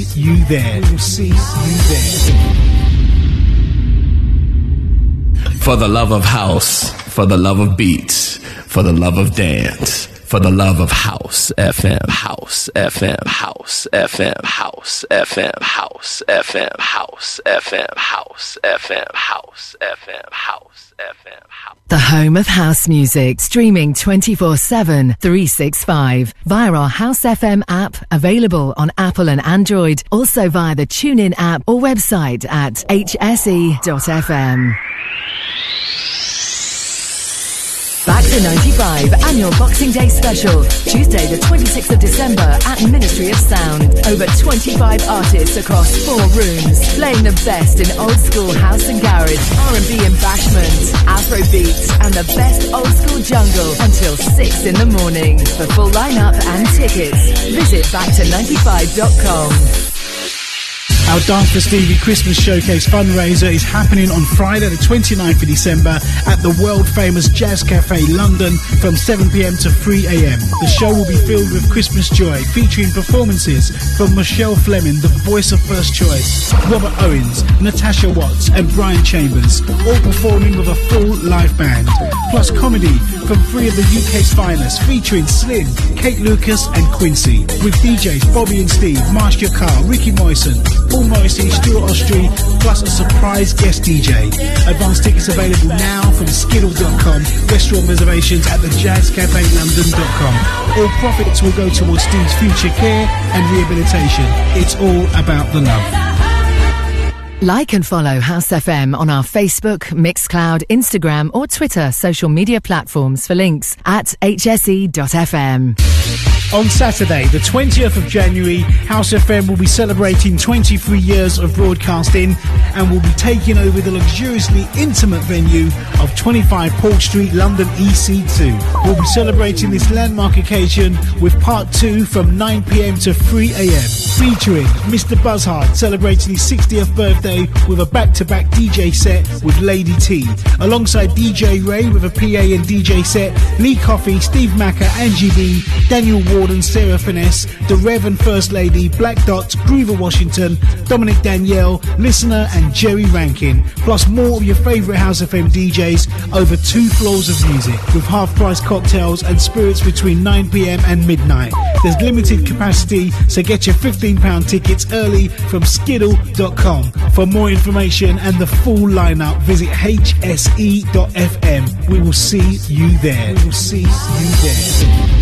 see you there. We will see you there. For the love of house, for the love of beats, for the love of dance, for the love of house FM, house FM, house FM, house FM, house FM, house FM, house FM, house FM, house FM, house. The home of house music, streaming 24 7, 365 via our House FM app, available on Apple and Android, also via the TuneIn app or website at hse.fm. Back to 95 annual Boxing Day special, Tuesday the 26th of December at Ministry of Sound. Over 25 artists across four rooms, playing the best in old school house and garage, R&B and bashment, Afro beats, and the best old school jungle until 6 in the morning. For full lineup and tickets, visit back to95.com. Our Dance for Stevie Christmas Showcase fundraiser is happening on Friday, the 29th of December at the world famous Jazz Cafe London from 7pm to 3am. The show will be filled with Christmas joy, featuring performances from Rochelle Fleming, the voice of First Choice, Robert Owens, Natasha Watts, and Brian Chambers, all performing with a full live band. Plus comedy from three of the UK's finest, featuring Slim, Kate Lucas, and Quincy, with DJs Bobby and Steve, Marsh Car, Ricky Morrison, Paul Morrissey, Stuart Ostry, plus a surprise guest DJ. Advance tickets available now from skiddle.com, restaurant reservations at thejazzcafelondon.com. All profits will go towards Steve's future care and rehabilitation. It's all about the love. Like and follow House FM on our Facebook, Mixcloud, Instagram, or Twitter social media platforms for links at hse.fm. On Saturday, the 20th of January, House FM will be celebrating 23 years of broadcasting and will be taking over the luxuriously intimate venue of 25 Paul Street, London EC2. We'll be celebrating this landmark occasion with part two from 9pm to 3am, featuring Mr. Buzzhard celebrating his 60th birthday with a back-to-back DJ set with Lady T, alongside DJ Ray with a PA and DJ set, Lee Coffey, Steve Macker, Angie B, Daniel Ward and Sarah Finesse, The Rev and First Lady, Black Dots, Groover Washington, Dominic Danielle, Listener and Jerry Rankin, plus more of your favourite House FM DJs over two floors of music with half price cocktails and spirits between 9pm and midnight. There's limited capacity, so get your £15 tickets early from skiddle.com. For more information and the full lineup, visit hse.fm. We will see you there. We will see you there.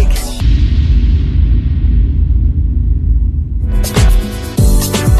big.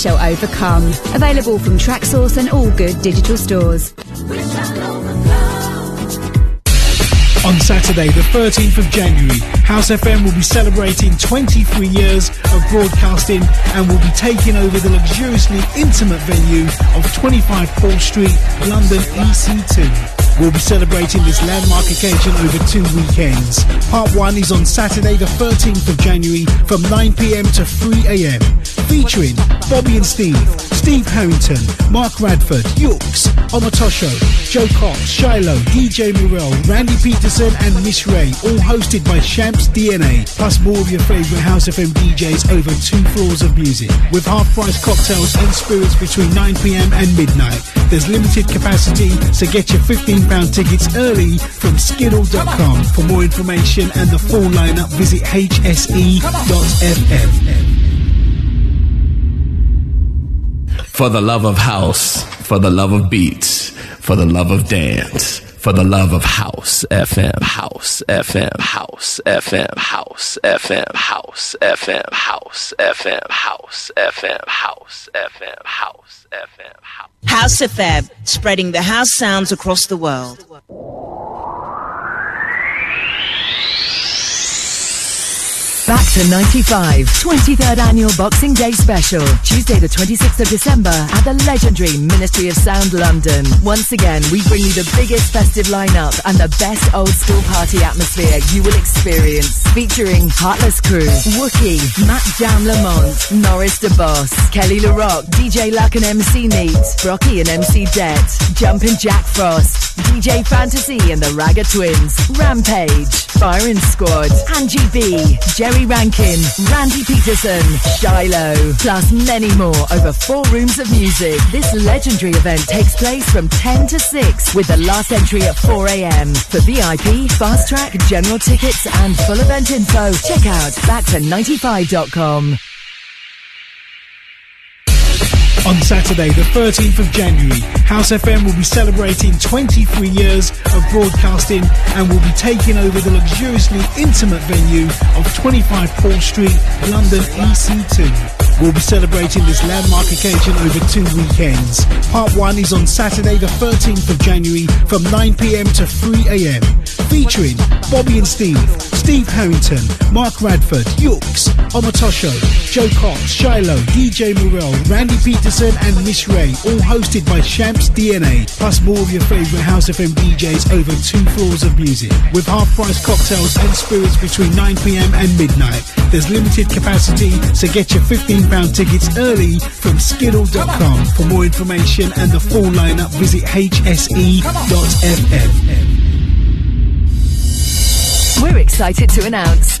shall overcome. Available from Traxsource and all good digital stores. On Saturday, the 13th of January, House FM will be celebrating 23 years of broadcasting and will be taking over the luxuriously intimate venue of 25 Paul Street, London EC2. We'll be celebrating this landmark occasion over two weekends. Part 1 is on Saturday, the 13th of January from 9pm to 3am, featuring Bobby and Steve, Steve Harrington, Mark Radford, Yooks, Omotosho, Joe Cox, Shiloh, DJ Morel, Randy Peterson, and Miss Ray, all hosted by Shamps DNA, plus more of your favourite House FM DJs over two floors of music, with half-price cocktails and spirits between 9pm and midnight. There's limited capacity, so get your 15 £15 tickets early from skiddle.com. For more information and the full lineup, visit hse.fm. For the love of house, for the love of beats, for the love of dance, for the love of house FM, house FM, house FM, house FM, house FM, house FM, house FM, house FM, house FM, house. FM house FM, spreading the house sounds across the world. Back to 95, 23rd annual Boxing Day special, Tuesday the 26th of December at the legendary Ministry of Sound London. Once again, we bring you the biggest festive lineup and the best old school party atmosphere you will experience. Featuring Heartless Crew, Wookie, Matt Jam Lamont, Norris DeBoss, Kelly Le Roc, DJ Luck and MC Neat, Brockie and MC Det, Jumpin' Jack Frost, DJ Fantasy and the Ragga Twins, Rampage, Firing Squad, Angie B, Jerry Rankin, Randy Peterson, Shiloh, plus many more over four rooms of music. This legendary event takes place from 10 to 6 with the last entry at 4 a.m. For VIP, fast track, general tickets and full event info, check out back to95.com. On Saturday, the 13th of January, House FM will be celebrating 23 years of broadcasting and will be taking over the luxuriously intimate venue of 25 Paul Street, London EC2. We'll be celebrating this landmark occasion over two weekends. Part one is on Saturday, the 13th of January from 9 pm to 3 am, featuring Bobby and Steve, Steve Harrington, Mark Radford, Yooks, Omotosho, Joe Cox, Shiloh, DJ Morel, Randy Peterson, and Miss Ray, all hosted by Champs DNA, plus more of your favourite House FM DJs over two floors of music. With half price cocktails and spirits between 9 pm and midnight. There's limited capacity, so get your 15 £15 tickets early from skiddle.com. For more information and the full lineup, visit hse.fm. We're excited to announce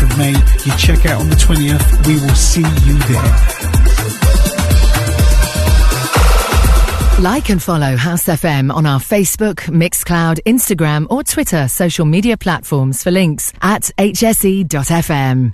of May. You check out on the 20th. We will see you there. Like and follow House FM on our Facebook, Mixcloud, Instagram, or Twitter social media platforms for links at hse.fm.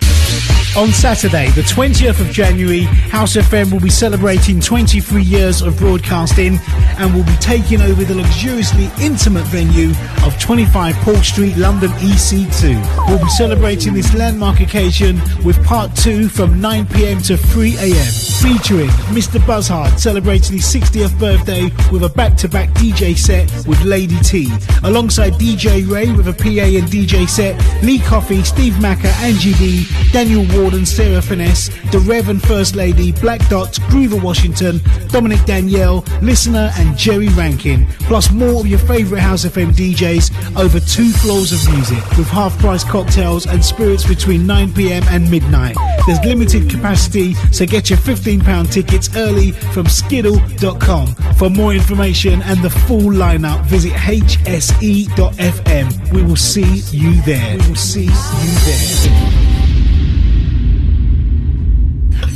On Saturday, the 20th of January, House FM will be celebrating 23 years of broadcasting and will be taking over the luxuriously intimate venue of 25 Paul Street, London EC2. We'll be celebrating this landmark occasion with part two from 9 pm to 3 am, featuring Mr. Buzzhard celebrating his 60th birthday with a back to back DJ set with Lady T, alongside DJ Ray with a PA and DJ set, Lee Coffee, Steve Macker, Angie D, Daniel Warden, Sarah Finesse, The Rev First Lady, Black Dots, Groover Washington, Dominic Danielle, Listener, and Jerry Rankin. Plus more of your favourite House FM DJs over two floors of music with half price cocktails and spirits between 9pm and midnight. There's limited capacity, so get your £15 tickets early from skiddle.com. For more information and the full lineup, visit hse.fm. We will see you there. We will see you there.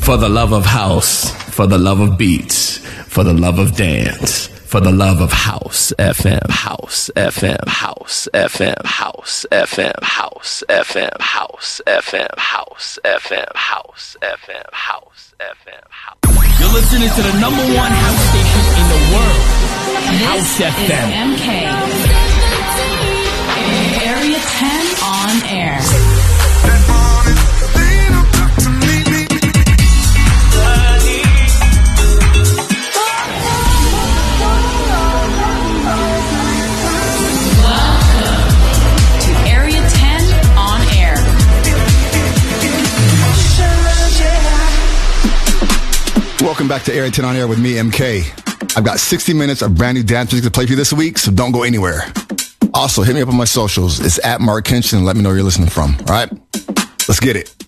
For the love of house, for the love of beats, for the love of dance, for the love of house FM, house FM, house FM, house FM, house FM, house FM, house FM, house FM, house FM, house. FM. You're listening to the number one house station in the world. House FM. MK. Area 10 on air. Welcome back to 10 on Air with me, MK. I've got 60 minutes of brand new dance music to play for you this week, so don't go anywhere. Also, hit me up on my socials. It's at Marc Kinchen let me know where you're listening from. All right? Let's get it.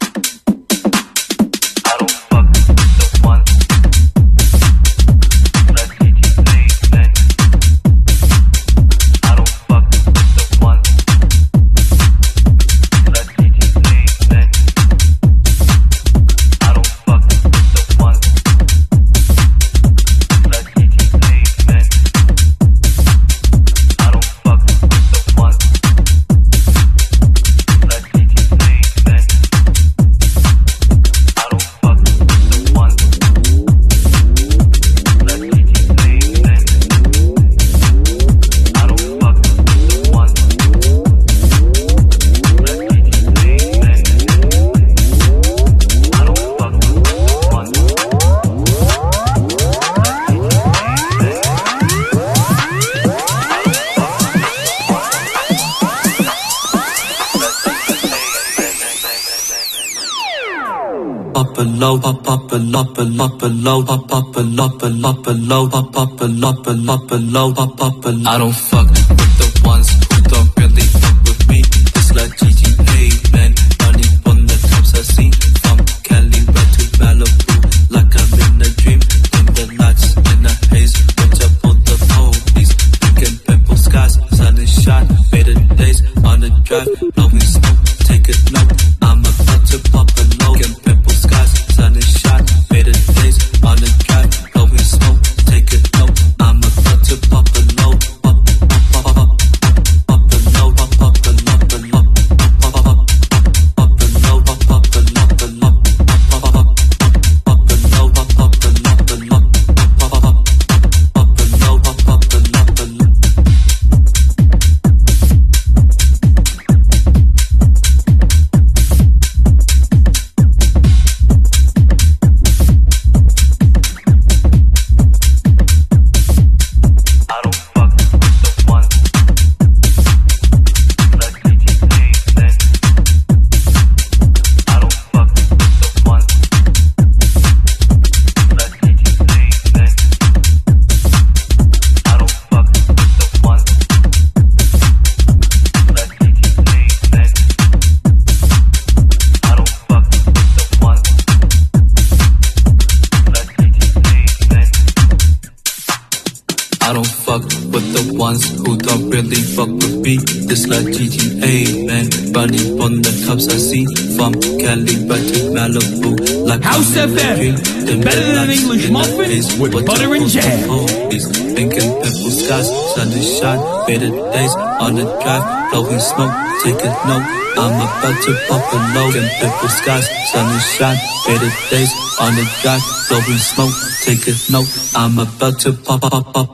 up and up and low, up up and up and up and low, up up and up and up and low, up up and. I don't. Take a note. I'm about to pop a load and purple skies, sun is shine. Better days on the drive. Blowing smoke, take a note. I'm about to pop, pop, pop.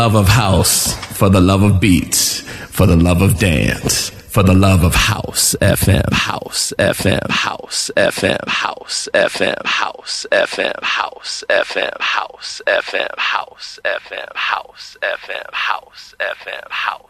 love of house, for the love of beats, for the love of dance, for the love of house FM, house FM, house FM, house FM, house FM, house FM, house FM, house FM, house FM, house FM, house.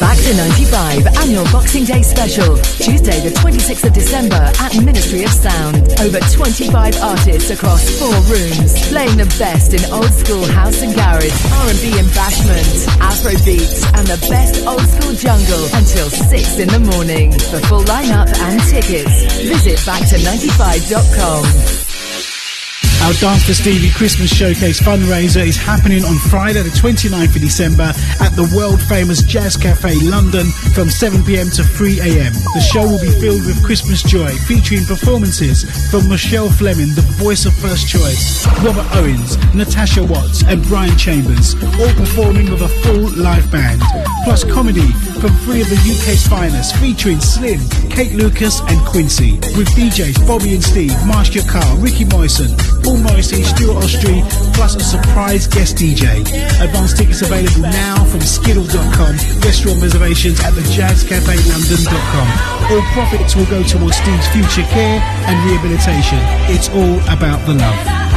Back to 95 annual Boxing Day special, Tuesday the 26th of December at Ministry of Sound. Over 25 artists across four rooms, playing the best in old school house and garage, R&B and bashment, Afro beats, and the best old school jungle until 6 in the morning. For full lineup and tickets, visit backto95.com. Our Dance for Stevie Christmas Showcase fundraiser is happening on Friday, the 29th of December at the world famous Jazz Cafe London from 7pm to 3am. The show will be filled with Christmas joy, featuring performances from Rochelle Fleming, the voice of First Choice, Robert Owens, Natasha Watts, and Brian Chambers, all performing with a full live band. Plus comedy from three of the UK's finest, featuring Slim, Kate Lucas, and Quincy, with DJs Bobby and Steve, Marcia Carr, Ricky Morrison, Paul Morrissey, Stuart Ostry, plus a surprise guest DJ. Advance tickets available now from skiddle.com, restaurant reservations at the thejazzcafelondon.com. All profits will go towards Steve's future care and rehabilitation. It's all about the love.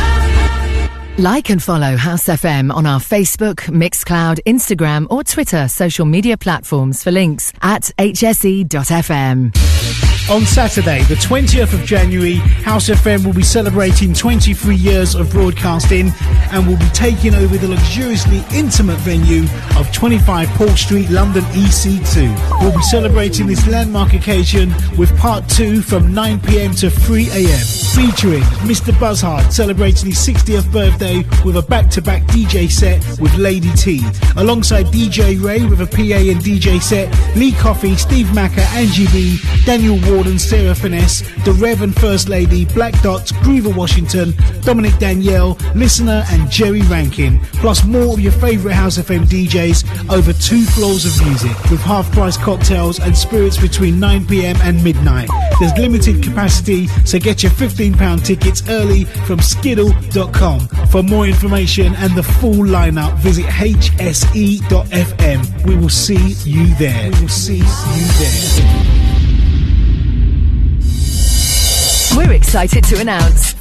Like and follow House FM on our Facebook, Mixcloud, Instagram, or Twitter social media platforms for links at hse.fm. On Saturday, the 20th of January, House FM will be celebrating 23 years of broadcasting and will be taking over the luxuriously intimate venue of 25 Paul Street, London EC2. We'll be celebrating this landmark occasion with part two from 9 pm to 3 am, featuring Mr. Buzzhard celebrating his 60th birthday with a back to back DJ set with Lady T, alongside DJ Ray with a PA and DJ set, Lee Coffey, Steve Macker, Angie B, Daniel Ward Gordon, Sarah Finesse, The Rev and First Lady, Black Dots, Groover Washington, Dominic Danielle, Listener, and Jerry Rankin. Plus more of your favourite House FM DJs over two floors of music with half price cocktails and spirits between 9pm and midnight. There's limited capacity, so get your £15 tickets early from skiddle.com. For more information and the full lineup, visit hse.fm. We will see you there. We will see you there. We're excited to announce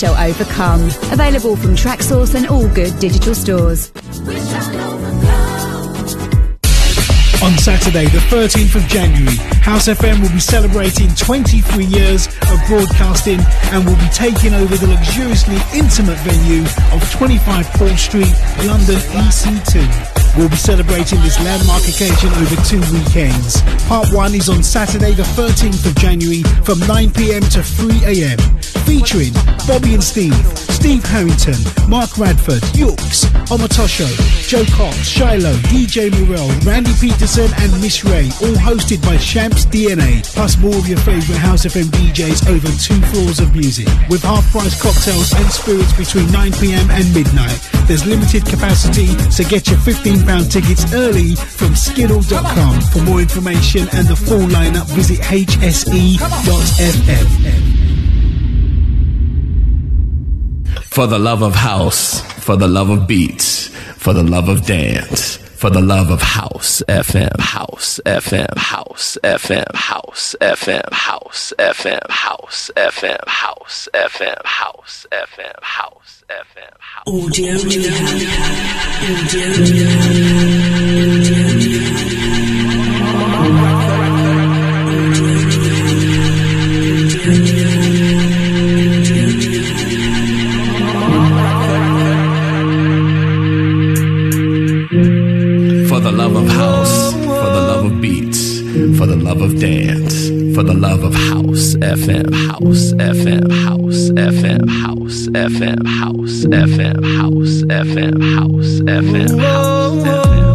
shall overcome. Available from Traxsource and all good digital stores. On Saturday, the 13th of January, House FM will be celebrating 23 years of broadcasting and will be taking over the luxuriously intimate venue of 25 Paul Street, London EC2. We'll be celebrating this landmark occasion over two weekends. Part 1 is on Saturday, the 13th of January from 9pm to 3am, featuring Bobby and Steve, Steve Harrington, Mark Radford, Yooks, Omotosho, Joe Cox, Shiloh, DJ Morel, Randy Peterson, and Miss Ray, all hosted by Shamps DNA, plus more of your favourite House FM DJs over two floors of music, with half price cocktails and spirits between 9pm and midnight. There's limited capacity, so get your £15 tickets early from skiddle.com. For more information and the full lineup, visit hse.fm. For the love of house, for the love of beats, for the love of dance, for the love of house FM, house FM, house FM, house FM, house FM, house FM, house FM, house FM, house FM, house. Audio house for the love of beats, for the love of dance, for the love of house FM, house FM, house FM, house FM, house FM, house FM, house FM, house FM. House, FM.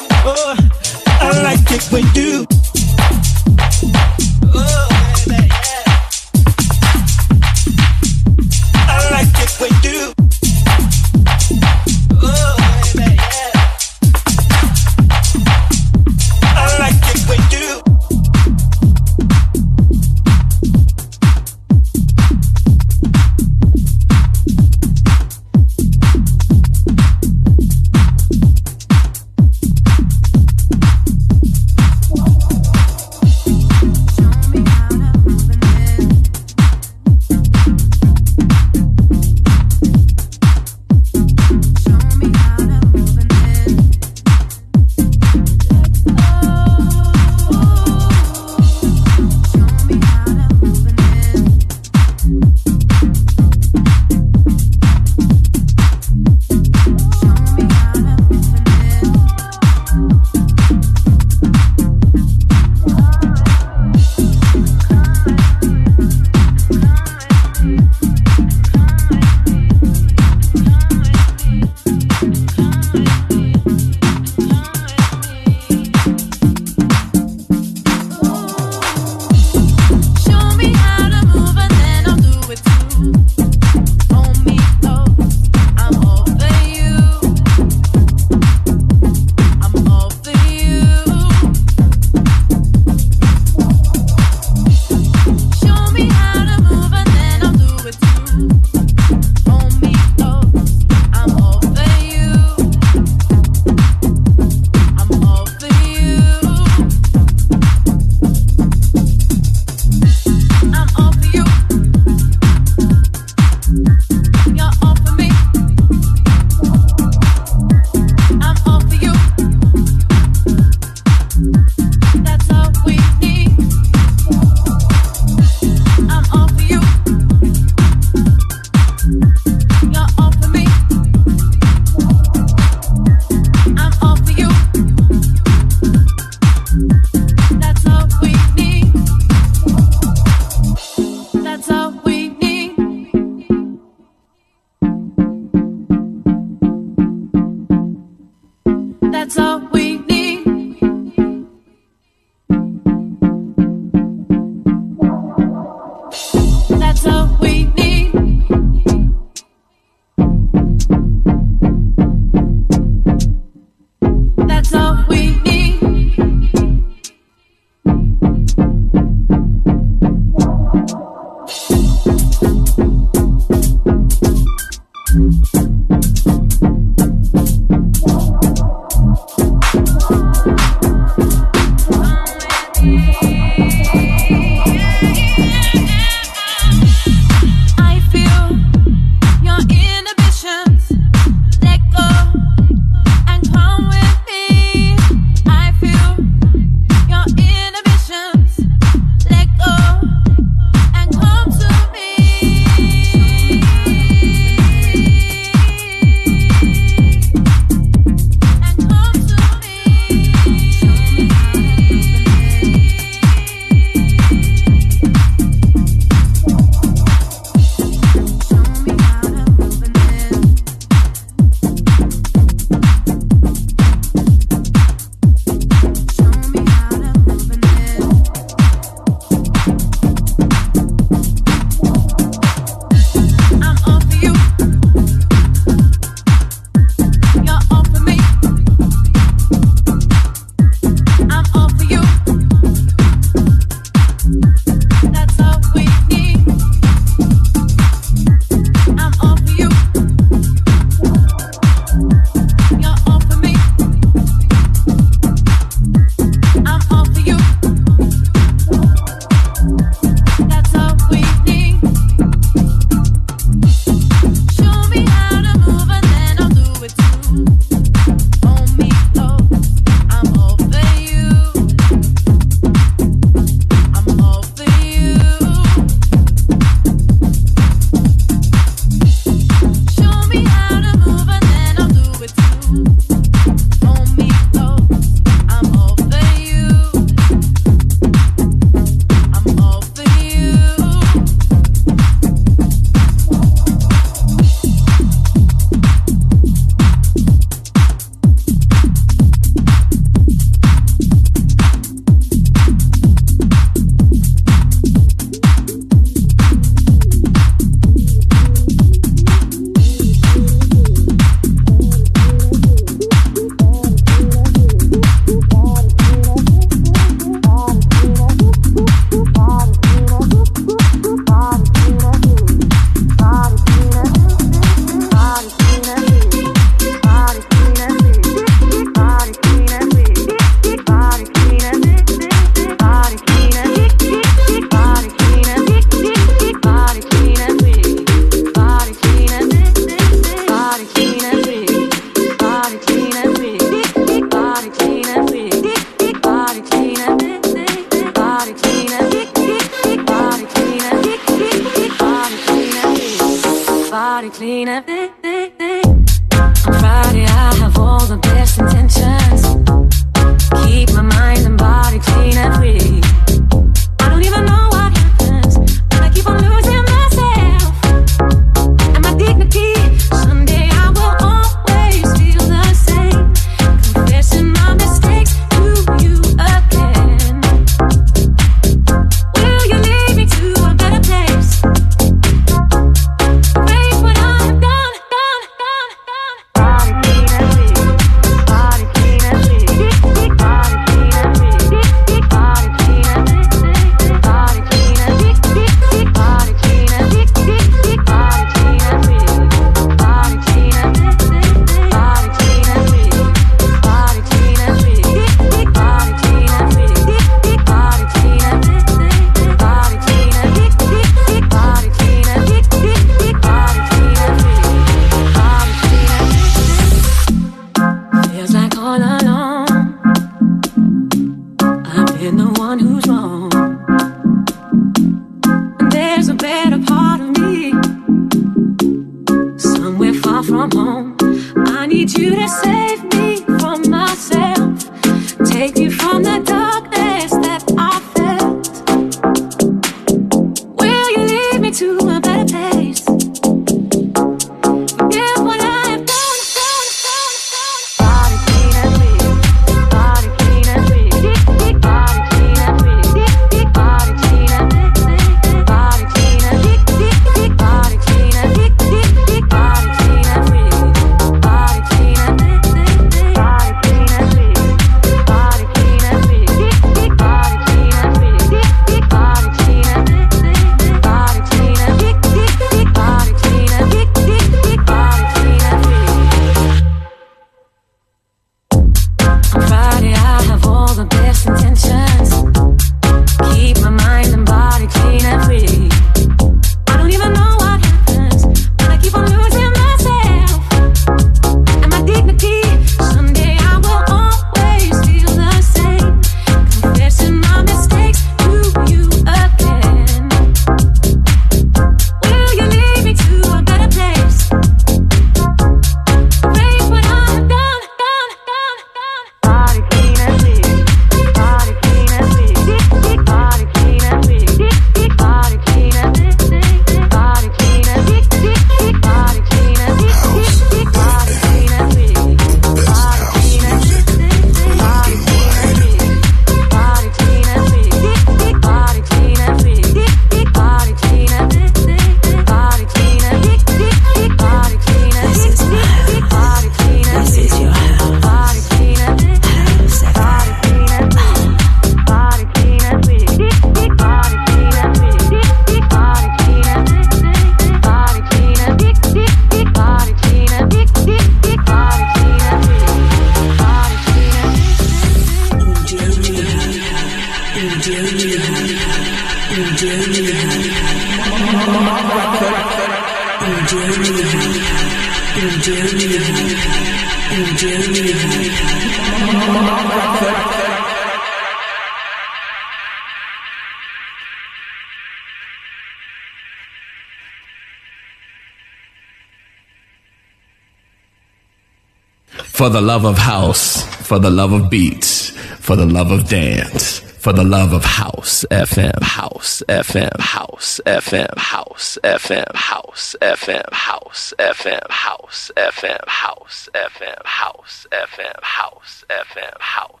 love of house, for the love of beats, for the love of dance, for the love of house FM, house FM, house FM, house FM, house FM, house FM, house FM, house FM, house FM, house FM, house.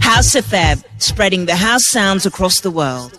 House FM, spreading the house sounds across the world.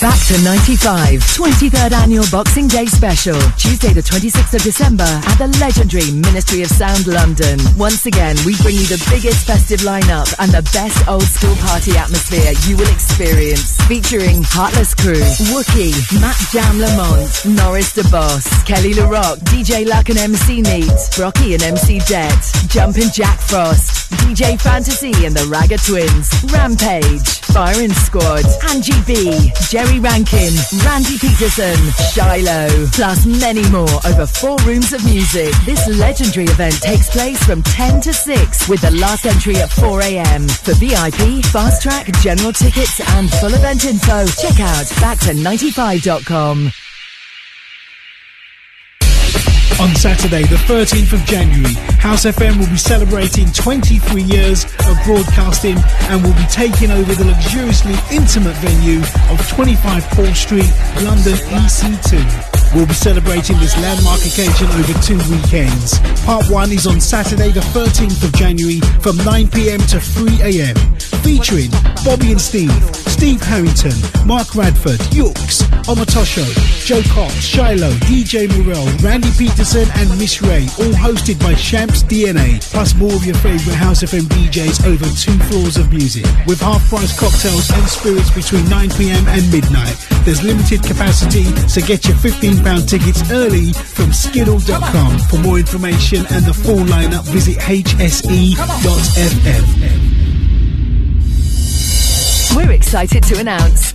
Back to 95, 23rd Annual Boxing Day Special, Tuesday the 26th of December at the legendary Ministry of Sound London. Once again, we bring you the biggest festive lineup and the best old school party atmosphere you will experience. Featuring Heartless Crew, Wookie, Matt Jam Lamont, Norris Da Boss, Kelly Le Roc, DJ Luck and MC Neat, Brockie and MC Jet, Jumpin' Jack Frost, DJ Fantasy and the Ragga Twins, Rampage, Firing Squad, Angie B, Jerry Rankin, Randy Peterson, Shiloh, plus many more over four rooms of music. This legendary event takes place from 10 to 6 with the last entry at 4 a.m. For VIP, fast track, general tickets, and full event info, check out back to95.com. On Saturday, the 13th of January, House FM will be celebrating 23 years of broadcasting and will be taking over the luxuriously intimate venue of 25 Paul Street, London EC2. We'll be celebrating this landmark occasion over two weekends. Part 1 is on Saturday, the 13th of January from 9pm to 3am, featuring Bobby and Steve, Steve Harrington, Mark Radford, Yooks, Omotosho, Joe Cox, Shiloh, DJ Morel, Randy Peterson, and Miss Ray, all hosted by Shamps DNA, plus more of your favourite House FM DJs over two floors of music. With half price cocktails and spirits between 9pm and midnight. There's limited capacity, so get your £15 tickets early from skiddle.com. For more information and the full lineup, visit hse.fm. We're excited to announce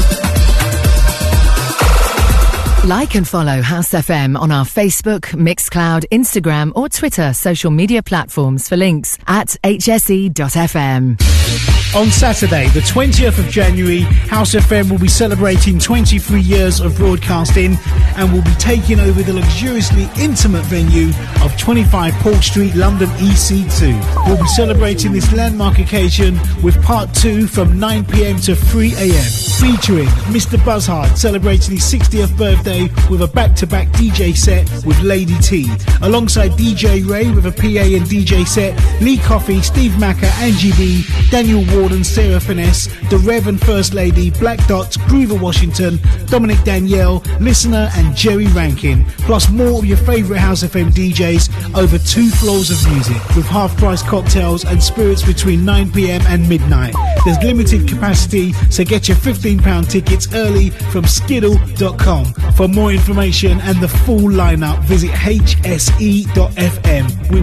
Like and follow House FM on our Facebook, Mixcloud, Instagram, or Twitter social media platforms for links at hse.fm. On Saturday, the 20th of January, House FM will be celebrating 23 years of broadcasting and will be taking over the luxuriously intimate venue of 25 Paul Street, London EC2. We'll be celebrating this landmark occasion with part two from 9pm to 3am, featuring Mr. Buzzhard celebrating his 60th birthday with a back-to-back DJ set with Lady T, alongside DJ Ray with a PA and DJ set, Lee Coffey, Steve Macker, Angie B, Daniel Warden, Sarah Finesse, The Rev and First Lady, Black Dots, Groover Washington, Dominic Danielle, Listener, and Jerry Rankin, plus more of your favourite House FM DJs over two floors of music with half-price cocktails and spirits between 9pm and midnight. There's limited capacity, so get your £15 tickets early from skiddle.com. For more information and the full lineup, visit hse.fm. We